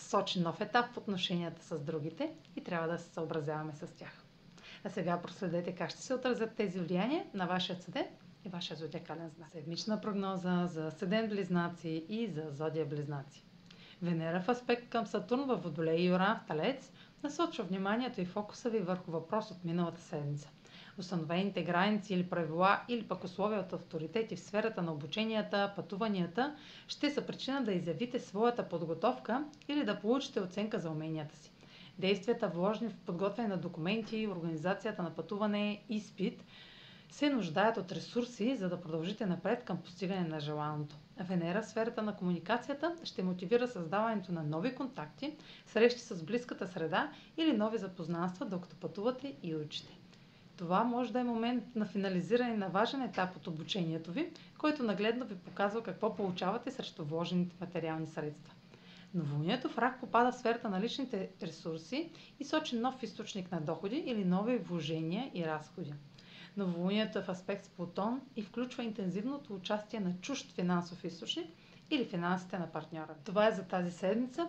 сочи нов етап в отношенията с другите и трябва да се съобразяваме с тях. А сега проследете как ще се отразят тези влияния на вашия седен и вашия зодиакален знак. Седмична прогноза за седен близнаци и за зодия близнаци. Венера в аспект към Сатурн във Водолей и Оран в Талец насочва вниманието и фокуса ви върху въпрос от миналата седмица установените граници или правила, или пък условия от авторитети в сферата на обученията, пътуванията, ще са причина да изявите своята подготовка или да получите оценка за уменията си. Действията, вложени в подготвяне на документи, организацията на пътуване, изпит, се нуждаят от ресурси, за да продължите напред към постигане на желаното. Венера, сферата на комуникацията, ще мотивира създаването на нови контакти, срещи с близката среда или нови запознанства, докато пътувате и учите. Това може да е момент на финализиране на важен етап от обучението ви, който нагледно ви показва какво получавате срещу вложените материални средства. Новолунието в рак попада в сферата на личните ресурси и сочи нов източник на доходи или нови вложения и разходи. Новолунието е в аспект с Плутон и включва интензивното участие на чужд финансов източник или финансите на партньора. Това е за тази седмица.